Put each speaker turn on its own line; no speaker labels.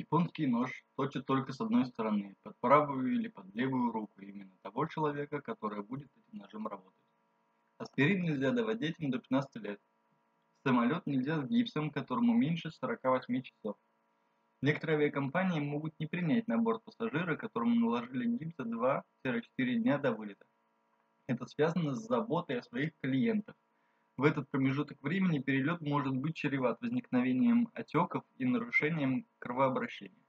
японский нож точат только с одной стороны под правую или под левую руку именно того человека который будет этим ножом работать. Аспирин нельзя давать детям до пятнадцати лет. В самолёт нельзя с гипсом которому меньше сорока восьми часов. Некоторые авиакомпании могут не принять на борт пассажира которому наложили гипс за два-четыре дня до вылета. Это связано с заботой о своих клиентах в этот промежуток времени перелёт может быть чреват возникновением отеков и нарушением кровообращения